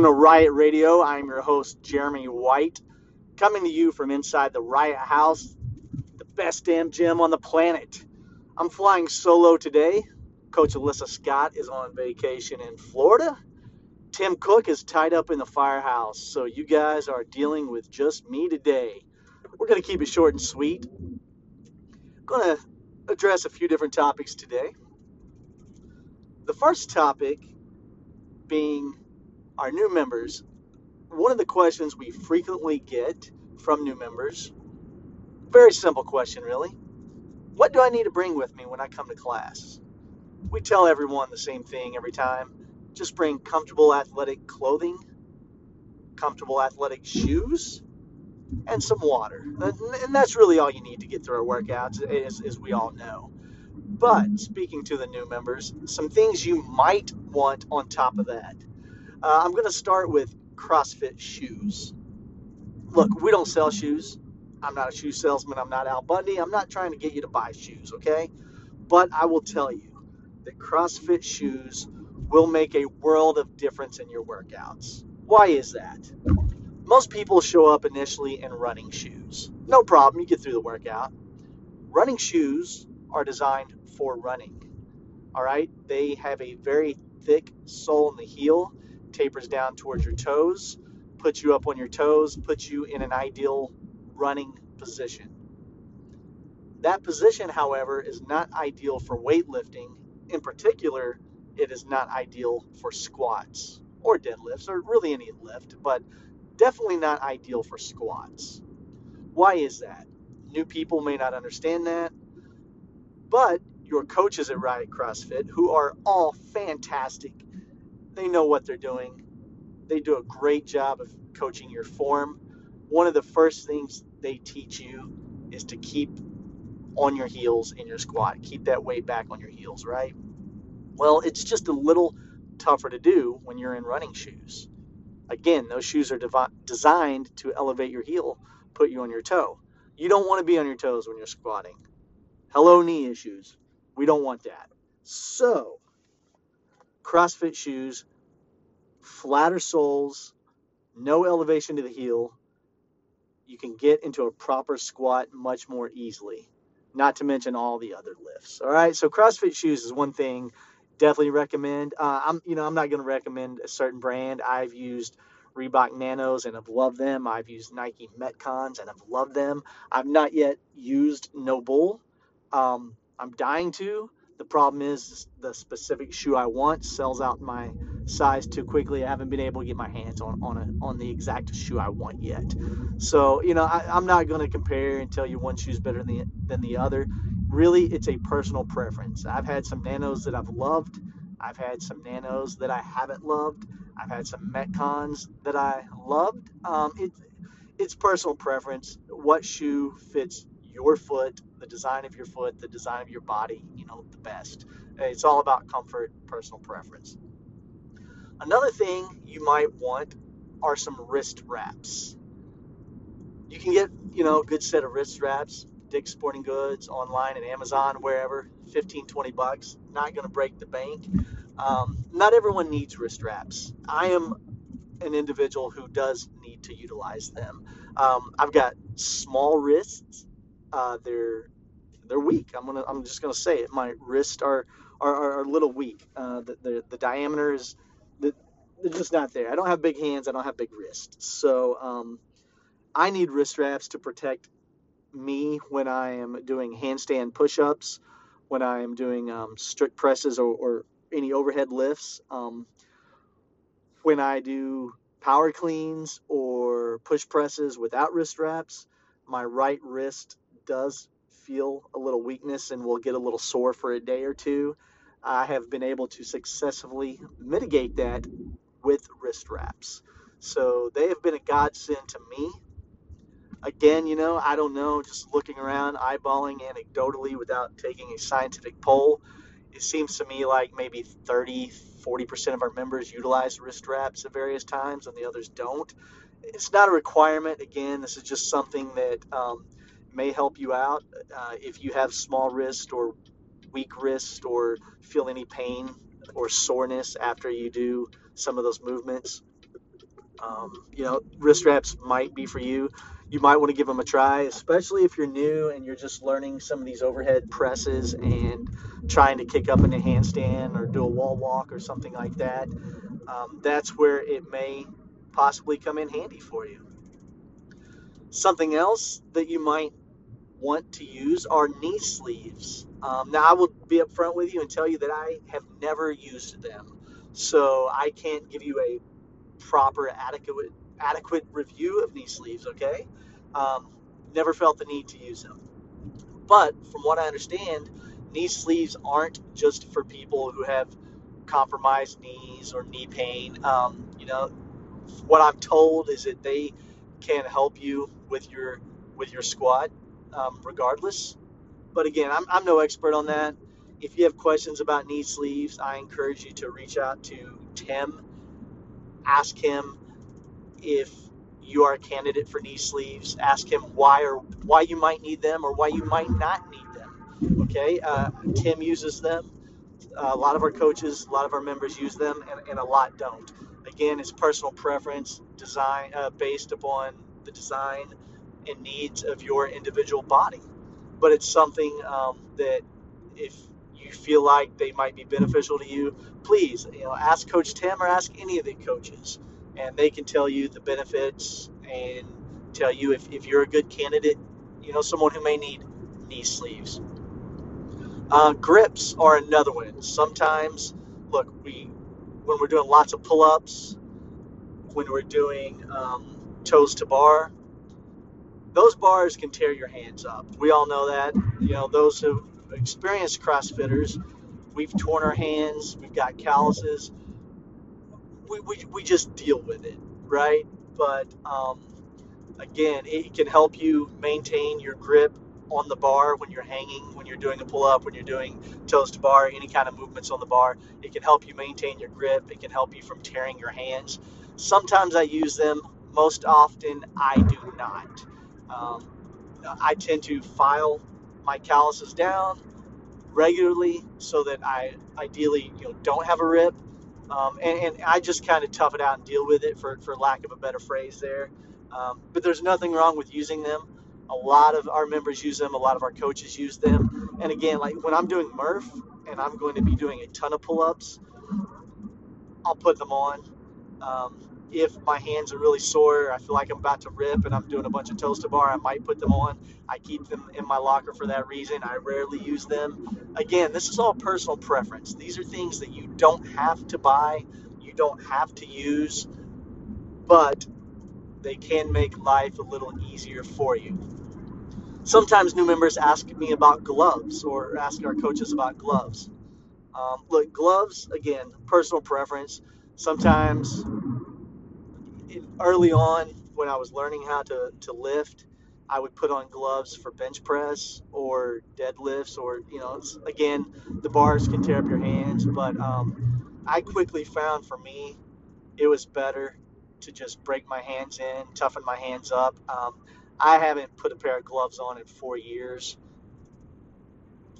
Welcome to Riot Radio. I'm your host, Jeremy White, coming to you from inside the Riot House, the best damn gym on the planet. I'm flying solo today. Coach Alyssa Scott is on vacation in Florida. Tim Cook is tied up in the firehouse, so you guys are dealing with just me today. We're going to keep it short and sweet. I'm going to address a few different topics today. The first topic being our new members, one of the questions we frequently get from new members, very simple question, really. What do I need to bring with me when I come to class? We tell everyone the same thing every time. Just bring comfortable athletic clothing, comfortable athletic shoes, and some water. And that's really all you need to get through our workouts, as, as we all know. But speaking to the new members, some things you might want on top of that. Uh, I'm going to start with CrossFit shoes. Look, we don't sell shoes. I'm not a shoe salesman. I'm not Al Bundy. I'm not trying to get you to buy shoes, okay? But I will tell you that CrossFit shoes will make a world of difference in your workouts. Why is that? Most people show up initially in running shoes. No problem, you get through the workout. Running shoes are designed for running. All right? They have a very thick sole in the heel tapers down towards your toes, puts you up on your toes, puts you in an ideal running position. That position, however, is not ideal for weightlifting. In particular, it is not ideal for squats or deadlifts or really any lift, but definitely not ideal for squats. Why is that? New people may not understand that, but your coaches at Riot CrossFit, who are all fantastic they know what they're doing. They do a great job of coaching your form. One of the first things they teach you is to keep on your heels in your squat. Keep that weight back on your heels, right? Well, it's just a little tougher to do when you're in running shoes. Again, those shoes are designed to elevate your heel, put you on your toe. You don't want to be on your toes when you're squatting. Hello, knee issues. We don't want that. So, CrossFit shoes, flatter soles, no elevation to the heel. You can get into a proper squat much more easily. Not to mention all the other lifts. All right, so CrossFit shoes is one thing. Definitely recommend. Uh, I'm, you know, I'm not going to recommend a certain brand. I've used Reebok Nanos and I've loved them. I've used Nike Metcons and I've loved them. I've not yet used NOBULL. Um, I'm dying to. The problem is the specific shoe I want sells out my size too quickly. I haven't been able to get my hands on on a, on the exact shoe I want yet. So you know I, am not going to compare and tell you one shoe's better than the, than the other. Really, it's a personal preference. I've had some nanos that I've loved. I've had some nanos that I haven't loved. I've had some Metcons that I loved. Um, it, it's personal preference. What shoe fits your foot, the design of your foot, the design of your body, you know, the best. It's all about comfort, personal preference. Another thing you might want are some wrist wraps. You can get, you know, a good set of wrist wraps, Dick's Sporting Goods, online and Amazon, wherever, 15, 20 bucks. Not going to break the bank. Um, not everyone needs wrist wraps. I am an individual who does need to utilize them. Um, I've got small wrists uh, they're they're weak. I'm gonna I'm just gonna say it. My wrists are are, are a little weak. Uh, the, the the diameter is the, they're just not there. I don't have big hands. I don't have big wrists. So um, I need wrist wraps to protect me when I am doing handstand push-ups, when I am doing um, strict presses or, or, any overhead lifts, um, when I do power cleans or push presses without wrist wraps. My right wrist does feel a little weakness and will get a little sore for a day or two, I have been able to successfully mitigate that with wrist wraps. So they have been a godsend to me. Again, you know, I don't know, just looking around, eyeballing anecdotally without taking a scientific poll, it seems to me like maybe 30, 40% of our members utilize wrist wraps at various times and the others don't. It's not a requirement. Again, this is just something that um, may help you out uh, if you have small wrist or weak wrist or feel any pain or soreness after you do some of those movements. Um, you know, wrist wraps might be for you. You might want to give them a try, especially if you're new and you're just learning some of these overhead presses and trying to kick up in a handstand or do a wall walk or something like that. Um, that's where it may possibly come in handy for you. Something else that you might want to use are knee sleeves. Um, now, I will be upfront with you and tell you that I have never used them, so I can't give you a proper, adequate, adequate review of knee sleeves. Okay, um, never felt the need to use them, but from what I understand, knee sleeves aren't just for people who have compromised knees or knee pain. Um, you know, what I'm told is that they can help you with your with your squat, um, regardless. But again, I'm, I'm no expert on that. If you have questions about knee sleeves, I encourage you to reach out to Tim. Ask him if you are a candidate for knee sleeves. Ask him why or why you might need them or why you might not need them. Okay, uh, Tim uses them. A lot of our coaches, a lot of our members use them, and, and a lot don't. Again, it's personal preference, design uh, based upon the design and needs of your individual body but it's something um, that if you feel like they might be beneficial to you, please, you know, ask Coach Tim or ask any of the coaches, and they can tell you the benefits and tell you if, if you're a good candidate, you know, someone who may need knee sleeves. Uh, grips are another one. Sometimes, look, we when we're doing lots of pull-ups, when we're doing um, toes to bar, those bars can tear your hands up. We all know that. You know, those who experienced CrossFitters, we've torn our hands, we've got calluses. We, we, we just deal with it, right? But um, again, it can help you maintain your grip on the bar when you're hanging, when you're doing a pull up, when you're doing toes to bar, any kind of movements on the bar. It can help you maintain your grip, it can help you from tearing your hands. Sometimes I use them, most often I do not. Um, I tend to file my calluses down regularly so that I ideally you know don't have a rip, um, and, and, I just kind of tough it out and deal with it for, for lack of a better phrase there. Um, but there's nothing wrong with using them. A lot of our members use them. A lot of our coaches use them. And again, like when I'm doing Murph and I'm going to be doing a ton of pull-ups, I'll put them on. Um, if my hands are really sore, I feel like I'm about to rip and I'm doing a bunch of toes to bar, I might put them on. I keep them in my locker for that reason. I rarely use them. Again, this is all personal preference. These are things that you don't have to buy, you don't have to use, but they can make life a little easier for you. Sometimes new members ask me about gloves or ask our coaches about gloves. Um, look, gloves, again, personal preference. Sometimes early on when I was learning how to, to lift, I would put on gloves for bench press or deadlifts, or you know, again, the bars can tear up your hands. But um, I quickly found for me, it was better to just break my hands in, toughen my hands up. Um, I haven't put a pair of gloves on in four years,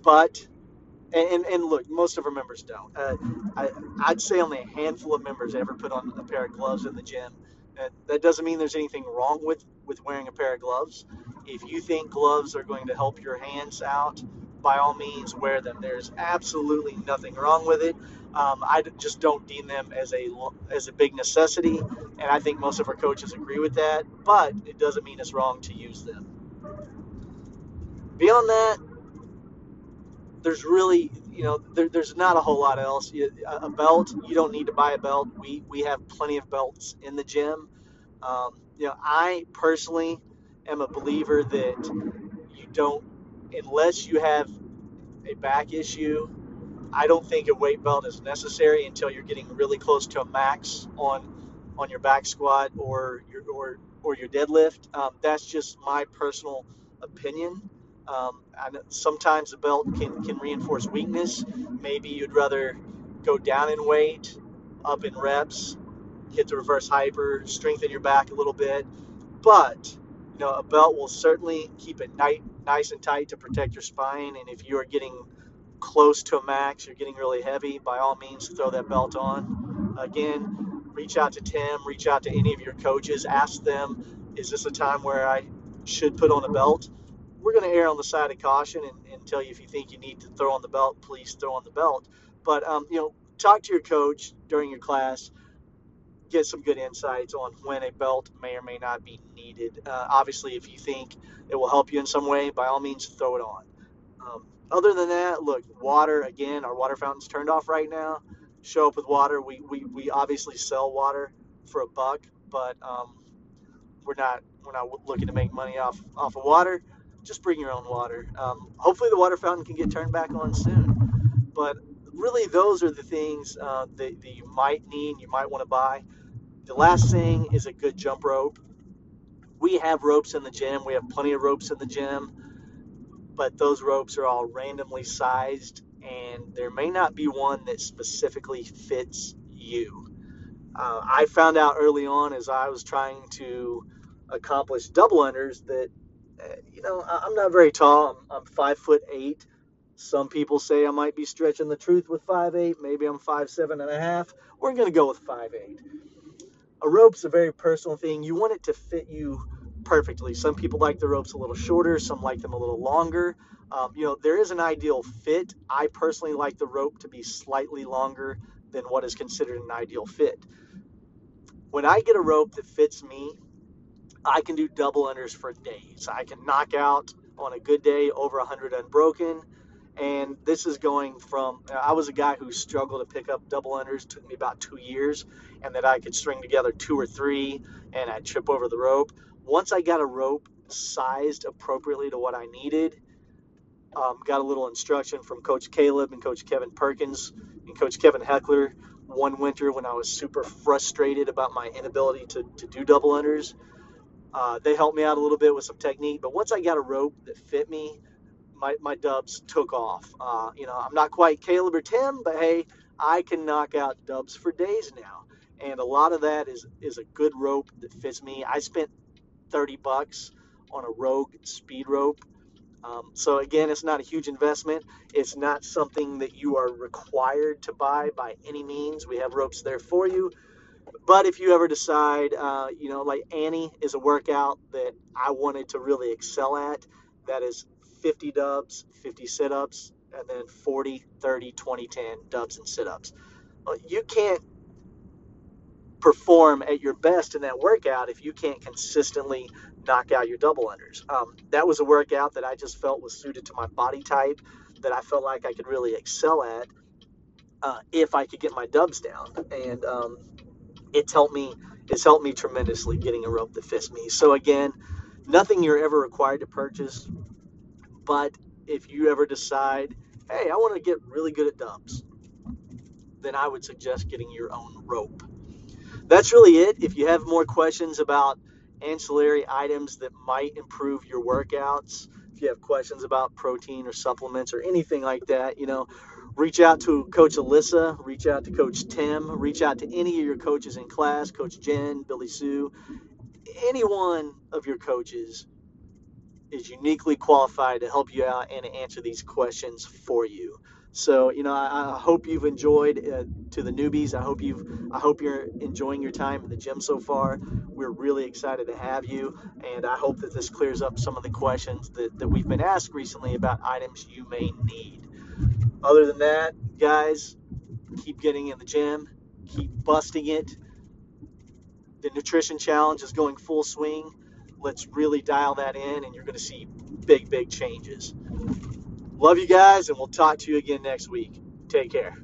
but and, and, look, most of our members don't. Uh, I, I'd say only a handful of members ever put on a pair of gloves in the gym. That, that doesn't mean there's anything wrong with, with wearing a pair of gloves. If you think gloves are going to help your hands out, by all means wear them. There's absolutely nothing wrong with it. Um, I just don't deem them as a as a big necessity, and I think most of our coaches agree with that. But it doesn't mean it's wrong to use them. Beyond that, there's really you know there, there's not a whole lot else. A belt, you don't need to buy a belt. We we have plenty of belts in the gym. Um, you know, I personally am a believer that you don't unless you have a back issue. I don't think a weight belt is necessary until you're getting really close to a max on on your back squat or your or or your deadlift. Um, that's just my personal opinion. Um, sometimes the belt can, can reinforce weakness. Maybe you'd rather go down in weight, up in reps, hit the reverse hyper, strengthen your back a little bit. But you know, a belt will certainly keep it nice, nice and tight to protect your spine. And if you are getting close to a max, you're getting really heavy, by all means, throw that belt on. Again, reach out to Tim, reach out to any of your coaches, ask them, is this a time where I should put on a belt? We're going to err on the side of caution and, and, tell you if you think you need to throw on the belt, please throw on the belt. But um, you know, talk to your coach during your class. Get some good insights on when a belt may or may not be needed. Uh, obviously, if you think it will help you in some way, by all means, throw it on. Um, other than that, look, water again. Our water fountain's turned off right now. Show up with water. We we, we obviously sell water for a buck, but um, we're not we're not looking to make money off off of water. Just bring your own water. Um, hopefully, the water fountain can get turned back on soon. But really, those are the things uh, that, that you might need, you might want to buy. The last thing is a good jump rope. We have ropes in the gym. We have plenty of ropes in the gym but those ropes are all randomly sized and there may not be one that specifically fits you. Uh, I found out early on as I was trying to accomplish double unders that, you know, I'm not very tall. I'm, I'm, five foot eight. Some people say I might be stretching the truth with five eight. Maybe I'm five seven and a half. We're to go with five eight. A rope's a very personal thing. You want it to fit you perfectly. Some people like the ropes a little shorter, some like them a little longer. Um, you know, there is an ideal fit. I personally like the rope to be slightly longer than what is considered an ideal fit. When I get a rope that fits me, I can do double unders for days. I can knock out on a good day over 100 unbroken. And this is going from, I was a guy who struggled to pick up double unders, took me about two years, and that I could string together two or three and I'd trip over the rope once I got a rope sized appropriately to what I needed, um, got a little instruction from Coach Caleb and Coach Kevin Perkins and Coach Kevin Heckler one winter when I was super frustrated about my inability to, to do double unders. Uh, they helped me out a little bit with some technique, but once I got a rope that fit me, my, my dubs took off. Uh, you know, I'm not quite Caleb or Tim, but hey, I can knock out dubs for days now. And a lot of that is, is a good rope that fits me. I spent 30 bucks on a Rogue speed rope. Um, so again, it's not a huge investment. It's not something that you are required to buy by any means. We have ropes there for you. But if you ever decide, uh, you know, like Annie is a workout that I wanted to really excel at, that is 50 dubs, 50 sit ups, and then 40, 30, 20, 10 dubs and sit ups. You can't perform at your best in that workout if you can't consistently knock out your double unders. Um, that was a workout that I just felt was suited to my body type, that I felt like I could really excel at uh, if I could get my dubs down. And um, it's helped me. It's helped me tremendously getting a rope that fits me. So again, nothing you're ever required to purchase, but if you ever decide, hey, I want to get really good at dubs, then I would suggest getting your own rope that's really it. If you have more questions about ancillary items that might improve your workouts, if you have questions about protein or supplements or anything like that, you know, reach out to Coach Alyssa, reach out to Coach Tim, reach out to any of your coaches in class, Coach Jen, Billy Sue, any one of your coaches is uniquely qualified to help you out and answer these questions for you. So you know, I, I hope you've enjoyed uh, to the newbies. I hope you've, I hope you're enjoying your time in the gym so far. We're really excited to have you, and I hope that this clears up some of the questions that, that we've been asked recently about items you may need. Other than that, guys, keep getting in the gym, keep busting it. The nutrition challenge is going full swing. Let's really dial that in, and you're going to see big, big changes. Love you guys, and we'll talk to you again next week. Take care.